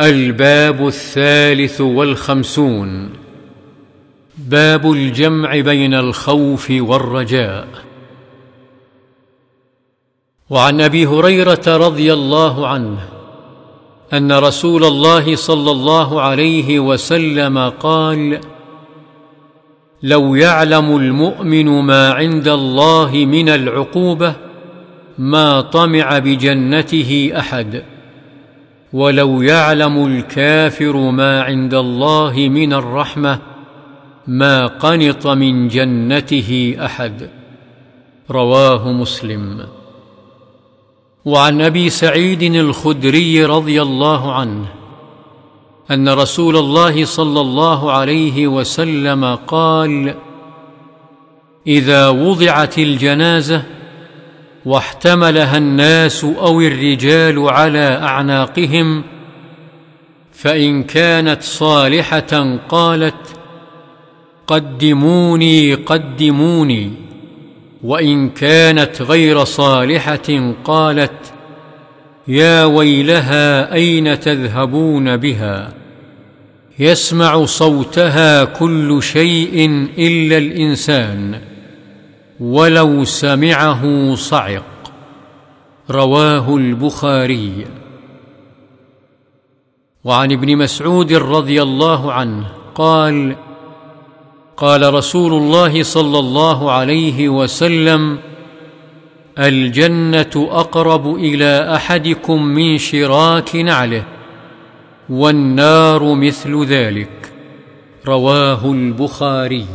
الباب الثالث والخمسون. باب الجمع بين الخوف والرجاء. وعن أبي هريرة رضي الله عنه أن رسول الله صلى الله عليه وسلم قال لو يعلم المؤمن ما عند الله من العقوبة ما طمع بجنته أحد. ولو يعلم الكافر ما عند الله من الرحمه ما قنط من جنته احد رواه مسلم وعن ابي سعيد الخدري رضي الله عنه ان رسول الله صلى الله عليه وسلم قال اذا وضعت الجنازه واحتملها الناس أو الرجال على أعناقهم فإن كانت صالحة قالت قدموني قدموني. وإن كانت غير صالحة قالت يا ويلها أين تذهبون بها؟ يسمع صوتها كل شيء إلا الإنسان. ولو سمعه صعق. رواه البخاري. وعن ابن مسعود رضي الله عنه قال قال رسول الله صلى الله عليه وسلم الجنة أقرب إلى أحدكم من شراك نعله والنار مثل ذلك. رواه البخاري.